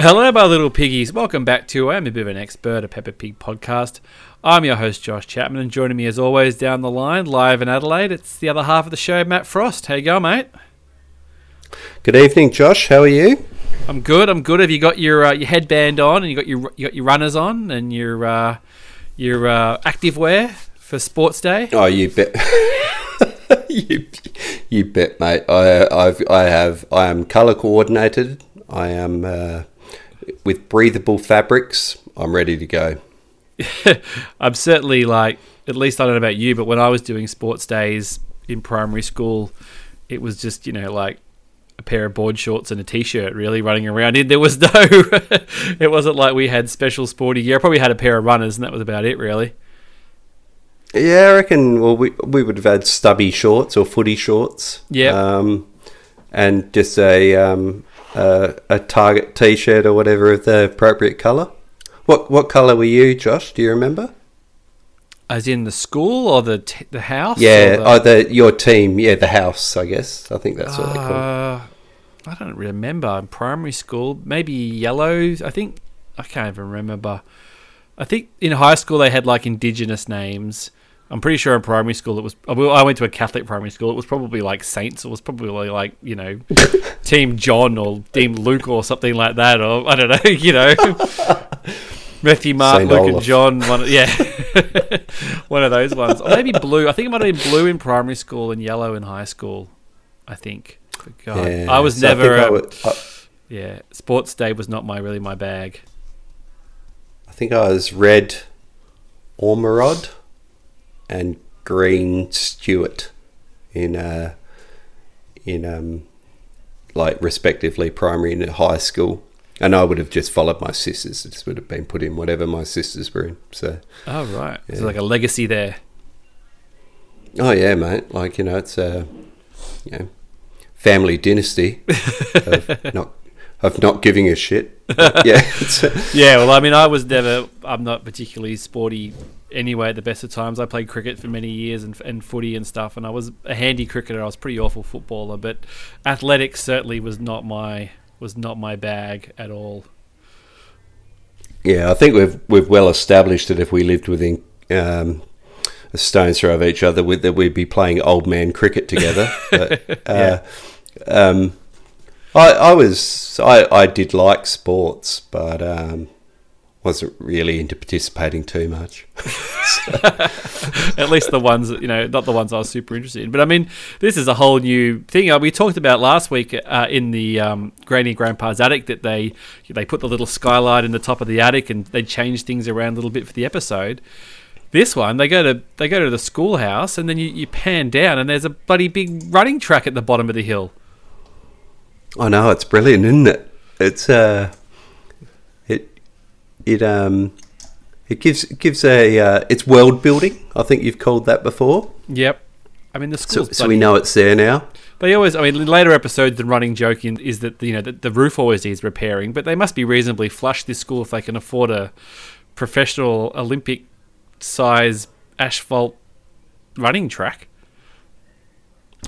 Hello, my little piggies. Welcome back to I'm a bit of an expert, a Peppa Pig podcast. I'm your host, Josh Chapman, and joining me as always down the line, live in Adelaide, it's the other half of the show, Matt Frost. How you going, mate? Good evening, Josh. How are you? I'm good. I'm good. Have you got your uh, your headband on, and you got your you got your runners on, and your uh, your uh, active wear for sports day? Oh, you bet. you, you bet, mate. I I've, I have I am color coordinated. I am uh, with breathable fabrics. I'm ready to go. I'm certainly like, at least I don't know about you, but when I was doing sports days in primary school, it was just, you know, like a pair of board shorts and a t-shirt really running around in. There was no, it wasn't like we had special sporty gear. I probably had a pair of runners and that was about it really. Yeah, I reckon. Well, we we would have had stubby shorts or footy shorts. Yeah. Um, and just a um, uh, a Target T-shirt or whatever of the appropriate color. What what color were you, Josh? Do you remember? As in the school or the t- the house? Yeah, the, oh, the your team. Yeah, the house. I guess. I think that's what they call. Uh, I don't remember. In primary school, maybe yellow. I think I can't even remember. I think in high school they had like indigenous names. I'm pretty sure in primary school it was. Uh, I went to a Catholic primary school. It was probably like Saints. It was probably like you know, Team John or Team Luke or something like that. Or I don't know. You know, Matthew, Mark, Saint Luke, Olaf. and John. One, yeah, one of those ones. Or maybe blue. I think it might have been blue in primary school and yellow in high school. I think. God, Yeah, I was so never. I a- would- I- yeah, sports day was not my really my bag. I think I was red or Ormerod and green Stewart in uh, in um, like respectively primary and high school. And I would have just followed my sisters. It just would have been put in whatever my sisters were in. So, Oh right, Yeah. like a legacy there. oh yeah, mate. Like you know, it's a you know family dynasty of not of not giving a shit. Yeah, Yeah, well, I mean, I was never. I'm not particularly sporty anyway. At the best of times, I played cricket for many years and and footy and stuff, and I was a handy cricketer. I was a pretty awful footballer, but athletics certainly was not my was not my bag at all. Yeah, I think we've we've well established that if we lived within um, a stone's throw of each other, that we'd be playing old man cricket together. But, uh, um, I I was I, I did like sports, but um, wasn't really into participating too much. At least the ones you know, not the ones I was super interested in. But I mean, this is a whole new thing. Uh, We talked about last week uh, in the um, Granny and Grandpa's attic that they they put the little skylight in the top of the attic and they changed things around a little bit for the episode. This one, they go to they go to the schoolhouse and then you, you pan down and there's a bloody big running track at the bottom of the hill. I know it's brilliant, isn't it? It's uh, it it um, it gives it gives a uh, it's world building. I think you've called that before. Yep. I mean, the So, so we know it's there now. They always, I mean, in later episodes, the running joke in, is that you know the, the roof always needs repairing, but they must be reasonably flush this school if they can afford a professional Olympic size asphalt running track.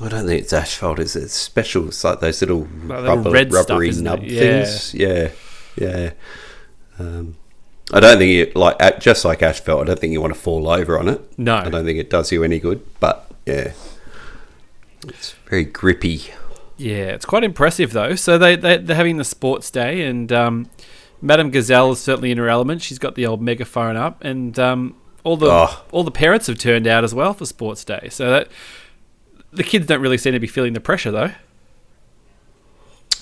I don't think it's asphalt. It's, it's special. It's like those little Like rubber, red rubbery isn't nub Yeah. things. Yeah, yeah. Um, I don't think it like just like asphalt. I don't think you want to fall over on it. No. I don't think it does you any good. But yeah, it's very grippy. Yeah, it's quite impressive though. So they, they they're having the sports day, and um, Madame Gazelle is certainly in her element. She's got the old megaphone up, and um, all the Oh. all the parents have turned out as well for sports day. So that the kids don't really seem to be feeling the pressure though.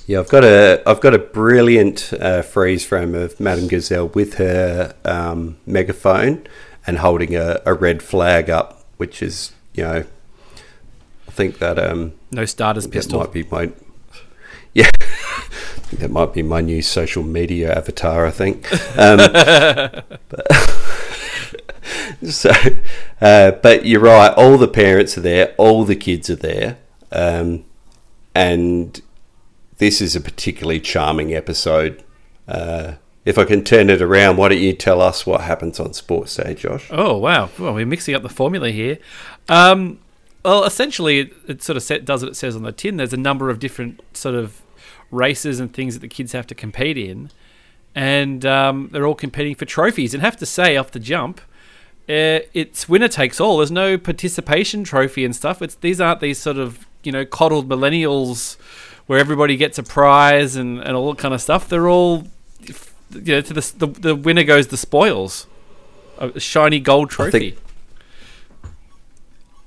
Yeah, I've got a I've got a brilliant uh, freeze frame of Madame Gazelle with her um, megaphone and holding a, a red flag up, which is you know, I think that um, No starters that pistol. might be my yeah, I think that might be my new social media avatar. I think. Um, but, so, uh, but you're right. All the parents are there. All the kids are there, um, and this is a particularly charming episode. Uh, if I can turn it around, why don't you tell us what happens on Sports Day, Josh? Oh wow! Well, we're mixing up the formula here. Um, well, essentially, it, it sort of set, does what it says on the tin. There's a number of different sort of races and things that the kids have to compete in, and um, they're all competing for trophies. And have to say, off the jump, uh, it's winner takes all. There's no participation trophy and stuff. It's these aren't these sort of you know coddled millennials where everybody gets a prize and, and all that kind of stuff. They're all you know to the the, the winner goes the spoils, a shiny gold trophy.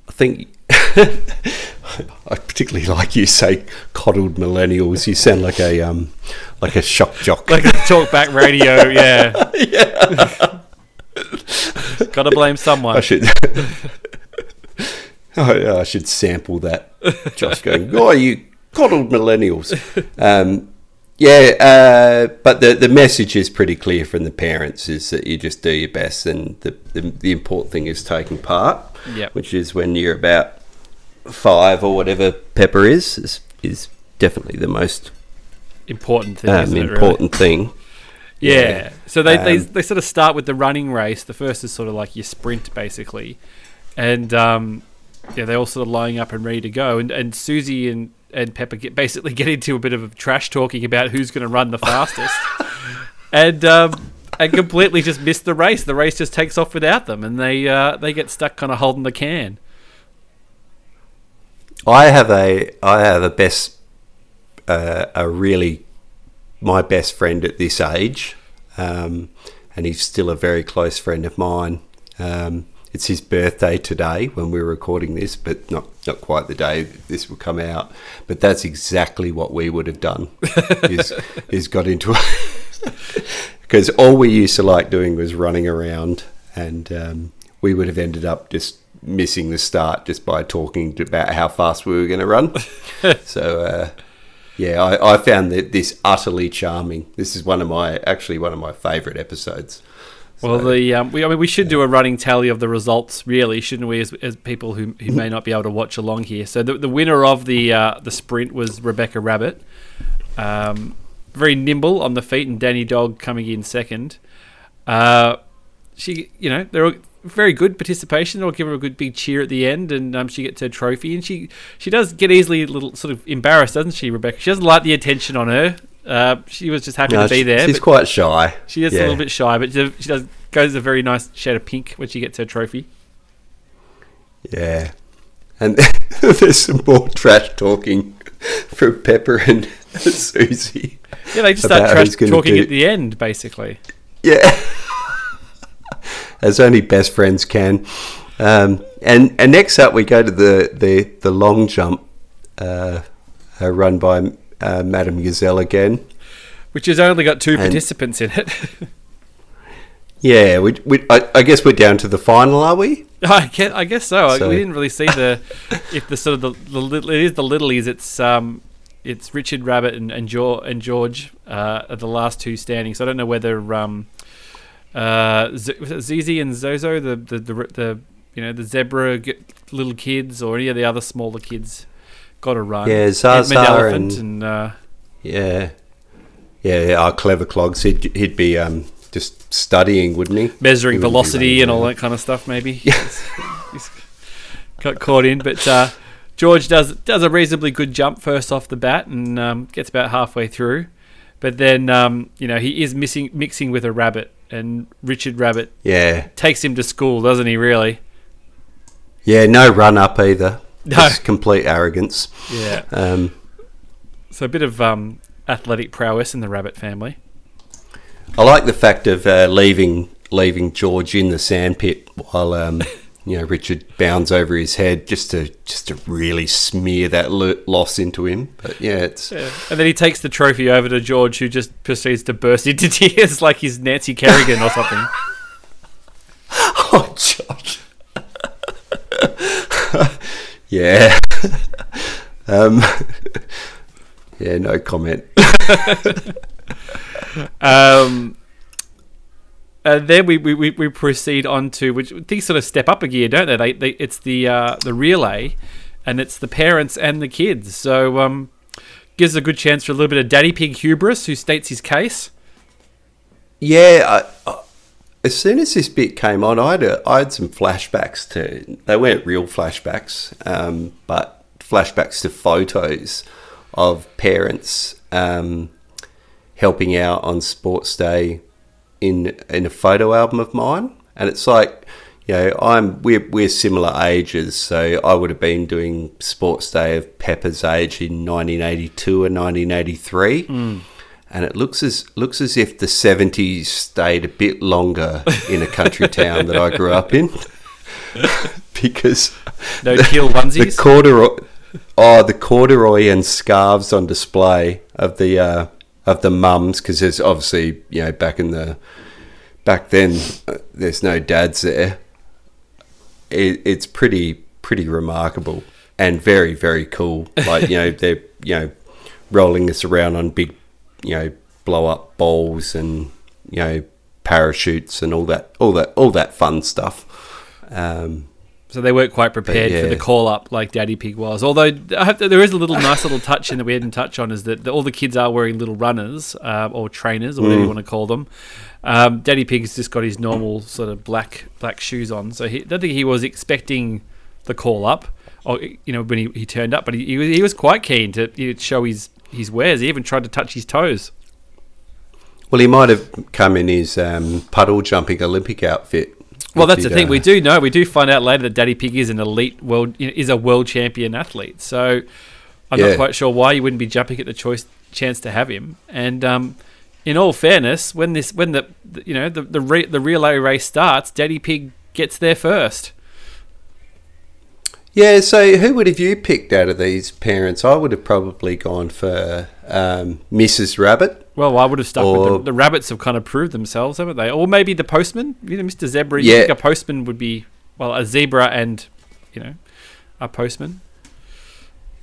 I think. I particularly like you say coddled millennials. You sound like a um, like a shock jock, like a talkback radio. Yeah, yeah. Got to blame someone. I should. oh, I should sample that. Josh going, "Oh, you coddled millennials." Um, yeah, uh, but the the message is pretty clear from the parents: is that you just do your best, and the the, the important thing is taking part. Yeah. Which is when you're about five or whatever Peppa is is, is definitely the most important thing. Um, important really? thing. Yeah. So they, um, they they sort of start with the running race. The first is sort of like your sprint, basically, and um, yeah, they're all sort of lining up and ready to go. And and Susie and and Peppa get basically get into a bit of trash talking about who's going to run the fastest, and um, and completely just miss the race. The race just takes off without them, and they uh, they get stuck kind of holding the can. I have a I have a best uh, a really my best friend at this age, um, and he's still a very close friend of mine. Um, it's his birthday today when we're recording this, but not not quite the day this will come out. But that's exactly what we would have done. is is got into because all we used to like doing was running around, and um, we would have ended up just missing the start just by talking about how fast we were going to run. so. Uh, yeah, I, I found that this utterly charming. This is one of my actually one of my favourite episodes. So, well, the um, we I mean we should do a running tally of the results, really, shouldn't we? As, as people who, who may not be able to watch along here. So the, the winner of the uh, the sprint was Rebecca Rabbit, um, very nimble on the feet, and Danny Dog coming in second. Uh, she, you know, they're very good participation. I'll give her a good big cheer at the end, and um, she gets her trophy. And she she does get easily a little sort of embarrassed, doesn't she, Rebecca? She doesn't like the attention on her. Uh, she was just happy no, to be there. She's quite shy. She is yeah. a little bit shy, but she does goes a very nice shade of pink when she gets her trophy. Yeah, and there's some more trash talking from Peppa and Susie. Yeah, they just start trash talking do... at the end, basically. Yeah as only best friends can. Um, and and next up, we go to the the, the long jump, uh, uh, run by uh, Madame Gazelle again, which has only got two and participants in it. yeah, we, we I, I, guess we're down to the final, are we? I guess, I guess so. so. We didn't really see the if the sort of the, the little, it is the littlies. It's um it's Richard Rabbit and and, George, and George uh, are the last two standing. So I don't know whether um uh, Zizi and Zozo, the, the the, the you know the zebra little kids or any of the other smaller kids, got to run. Yeah, Zaza and, and uh, yeah, yeah, our clever clogs. He'd he'd be um, just studying, wouldn't he? Measuring he velocity and all that kind of stuff. Maybe. Yes. he's got caught in, but. Uh, George does does a reasonably good jump first off the bat and um, gets about halfway through, but then um, you know he is missing mixing with a rabbit, and Richard Rabbit yeah takes him to school, doesn't he? Really? Yeah, no run up either. No. Just complete arrogance. Yeah. Um, so a bit of um, athletic prowess in the Rabbit family. I like the fact of uh, leaving leaving George in the sandpit while um, you know Richard bounds over his head just to just to really smear that loss into him. But yeah, it's yeah. and then he takes the trophy over to George, who just proceeds to burst into tears like he's Nancy Kerrigan or something. oh, George. yeah. um, yeah, no comment. um, and then we, we, we proceed on to which things sort of step up a gear, don't they? They, they it's the uh, the relay, and it's the parents and the kids. So um, gives a good chance for a little bit of Daddy Pig hubris, who states his case. Yeah, I, I, as soon as this bit came on, I had a, I had some flashbacks to. They weren't real flashbacks, um, but flashbacks to photos of parents. Um, helping out on Sports Day in in a photo album of mine, and it's like, you know, I'm we're we're similar ages, so I would have been doing Sports Day of Peppa's age in 1982 or 1983. And it looks as looks as if the seventies stayed a bit longer in a country town that I grew up in, because No teal the corduroy, oh, the corduroy and scarves on display of the uh, of the mums, because there's obviously you know back in the back then uh, there's no dads there. It, it's pretty pretty remarkable and very very cool. Like you know they're you know rolling us around on big you know blow up balls and you know parachutes and all that all that all that fun stuff. Um, So they weren't quite prepared for the call up like Daddy Pig was. Although that there is a little nice little touch in that we hadn't touched on is that the, all the kids are wearing little runners um, or trainers or whatever you want to call them. Um, Daddy Pig's just got his normal sort of black black shoes on, so he, I don't think he was expecting the call up or you know when he, he turned up, but he, he, was, he was quite keen to you know, show his his wares. He even tried to touch his toes. Well, he might have come in his um, puddle jumping Olympic outfit. Well, that's the thing. We do know. We do find out later that Daddy Pig is an elite world, is a world champion athlete. So I'm not quite sure why you wouldn't be jumping at the choice chance to have him. And um, in all fairness, when this, when the, the- you know, the the, re, the relay race starts, Daddy Pig gets there first. Yeah, so who would have you picked out of these parents? I would have probably gone for um, Mrs. Rabbit. Well, I would have stuck with the, the rabbits. Have kind of proved themselves, haven't they? Or maybe the postman. You know, Mr. Zebra. You Yeah. think a postman would be well, a zebra and you know, a postman.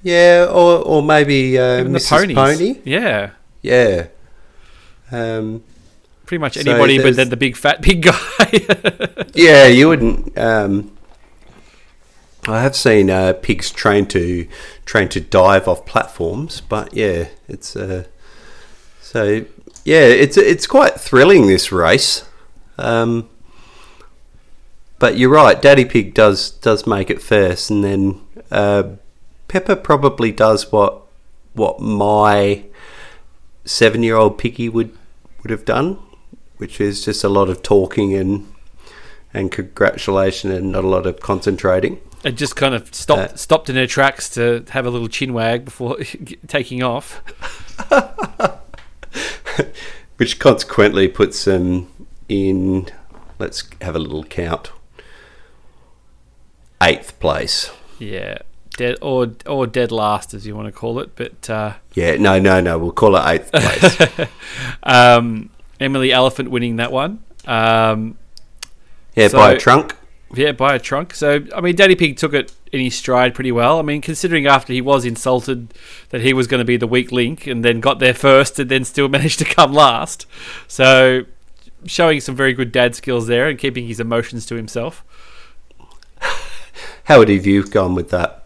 Yeah, or or maybe uh, Even the Mrs. ponies. Pony. Yeah. Yeah. Um, Pretty much So anybody, but then the big fat big guy. yeah, you wouldn't. Um, I have seen uh, pigs trained to train to dive off platforms, but yeah, it's uh, so yeah, it's it's quite thrilling this race. Um, but you're right, Daddy Pig does does make it first, and then uh, Peppa probably does what what my seven year old piggy would would have done, which is just a lot of talking and and congratulation and not a lot of concentrating. It just kind of stopped Uh, stopped in her tracks to have a little chin wag before taking off. which consequently puts them in. Let's have a little count. Eighth place. Yeah, dead or or dead last, as you want to call it. But uh, Yeah, no, no, no. We'll call it eighth place. um, Emily Elephant winning that one. Um, Yeah, So- by a trunk. Yeah, by a trunk. So I mean, Daddy Pig took it in his stride pretty well. I mean, considering after he was insulted that he was going to be the weak link, and then got there first, and then still managed to come last. So showing some very good dad skills there, and keeping his emotions to himself. How would have you gone with that?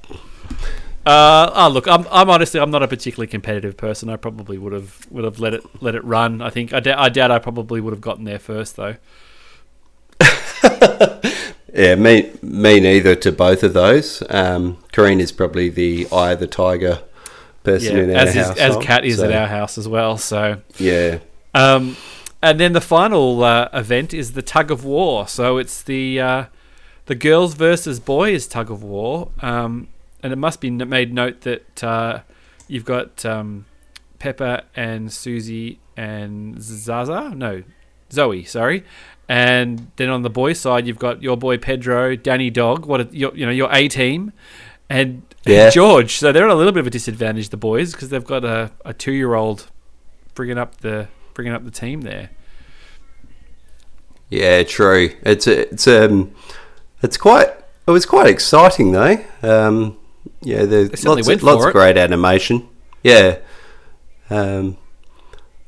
Uh, oh look, I'm, I'm honestly I'm not a particularly competitive person. I probably would have would have let it let it run. I think I, d- I doubt I probably would have gotten there first though. Yeah, me, me neither to both of those. Um, Corrine is probably the eye of the tiger person in our as is, house. as Cat is so, at our house as well. So Yeah, Um, and then the final uh, event is the tug of war. So it's the uh, the girls versus boys tug of war. Um, and it must be made note that uh, you've got um, Peppa and Susie and Zaza. No, Zoe. Sorry. And then on the boys' side, you've got your boy Pedro, Danny Dog. What a, your, you know your A team, and Yeah. George. So they're at a little bit of a disadvantage, the boys, because they've got a, a two year old bringing up the bringing up the team there. yeah, true. It's it's um, it's quite. It was quite exciting though. Um, yeah, there's lots of, lots of great animation. Yeah, um,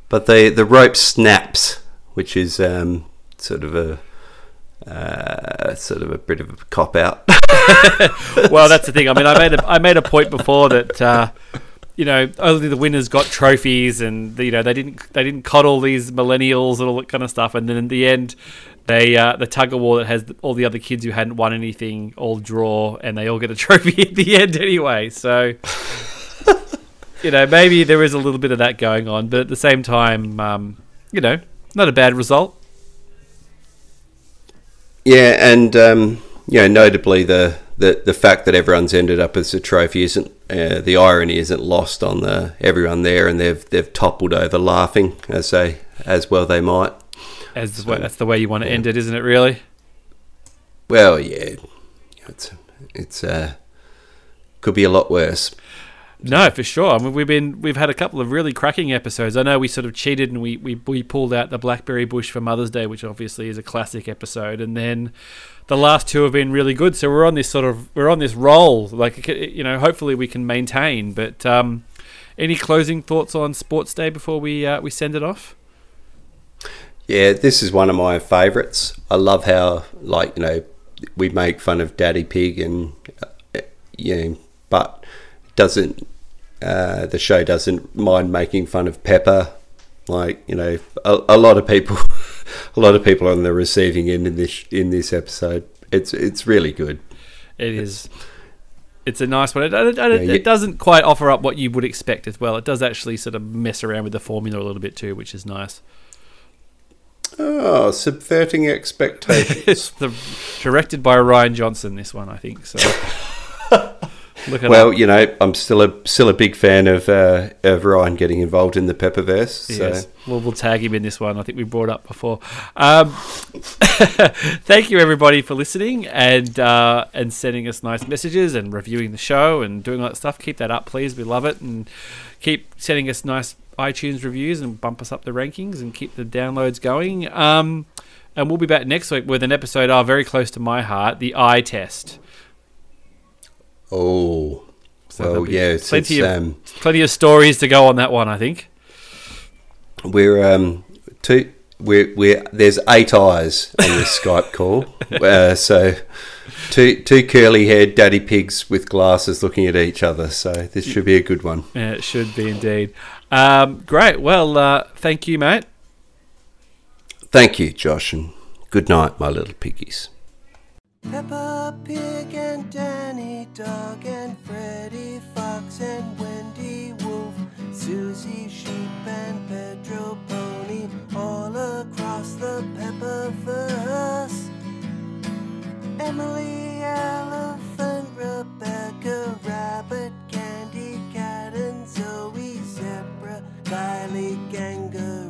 but the the rope snaps, which is um, sort of a uh, sort of a bit of a cop out. well, that's the thing. I mean, I made a I made a point before that uh, you know only the winners got trophies, and you know they didn't they didn't coddle these millennials and all that kind of stuff. And then in the end, they uh, the tug of war that has all the other kids who hadn't won anything all draw, and they all get a trophy at the end anyway. So you know, maybe there is a little bit of that going on, but at the same time, um, you know, not a bad result. Yeah, and um, you know, notably the, the the fact that everyone's ended up as a trophy isn't uh, the irony isn't lost on the everyone there, and they've they've toppled over laughing as they as well they might. As so, that's the way you want to yeah. end it, isn't it? Really? Well, yeah, it's it's uh, could be a lot worse. No, for sure. I mean, we've been we've had a couple of really cracking episodes. I know we sort of cheated and we, we we pulled out the Blackberry Bush for Mother's Day, which obviously is a classic episode, and then the last two have been really good. So we're on this sort of we're on this roll. Like you know, hopefully we can maintain. But um, any closing thoughts on Sports Day before we uh, we send it off? Yeah, this is one of my favourites. I love how like you know we make fun of Daddy Pig and uh, you but doesn't uh, the show doesn't mind making fun of Peppa. Like you know, a, a lot of people, a lot of people on the receiving end in this in this episode. It's it's really good. It is. It's a nice one. It, it, it, it, doesn't quite offer up what you would expect as well. It does actually sort of mess around with the formula a little bit too, which is nice. Oh, subverting expectations. it's the, directed by Rian Johnson. This one, I think. So. well, up. you know, I'm still a still a big fan of uh, of Rian getting involved in the Peppaverse. So. Yes, well, we'll tag him in this one. I think we brought up before. Um, thank you everybody for listening and uh, and sending us nice messages and reviewing the show and doing all that stuff. Keep that up, please. We love it and keep sending us nice iTunes reviews and bump us up the rankings and keep the downloads going. Um, and we'll be back next week with an episode oh, very close to my heart, the eye test. Oh, so well, yeah, it's, plenty it's, of um, plenty of stories to go on that one. I think we're um two. We're, we're there's eight eyes on this Skype call, uh, so two two curly haired daddy pigs with glasses looking at each other. So this should be a good one. Yeah, it should be indeed. Um, great. Well, uh, thank you, mate. Thank you, Josh, and good night, my little piggies. Peppa Pig and Danny Dog and Freddy Fox and Wendy Wolf, Susie Sheep and Pedro Pony, all across the Peppaverse. Emily Elephant, Rebecca Rabbit, Candy Cat and Zoe Zebra, Kylie Ganger.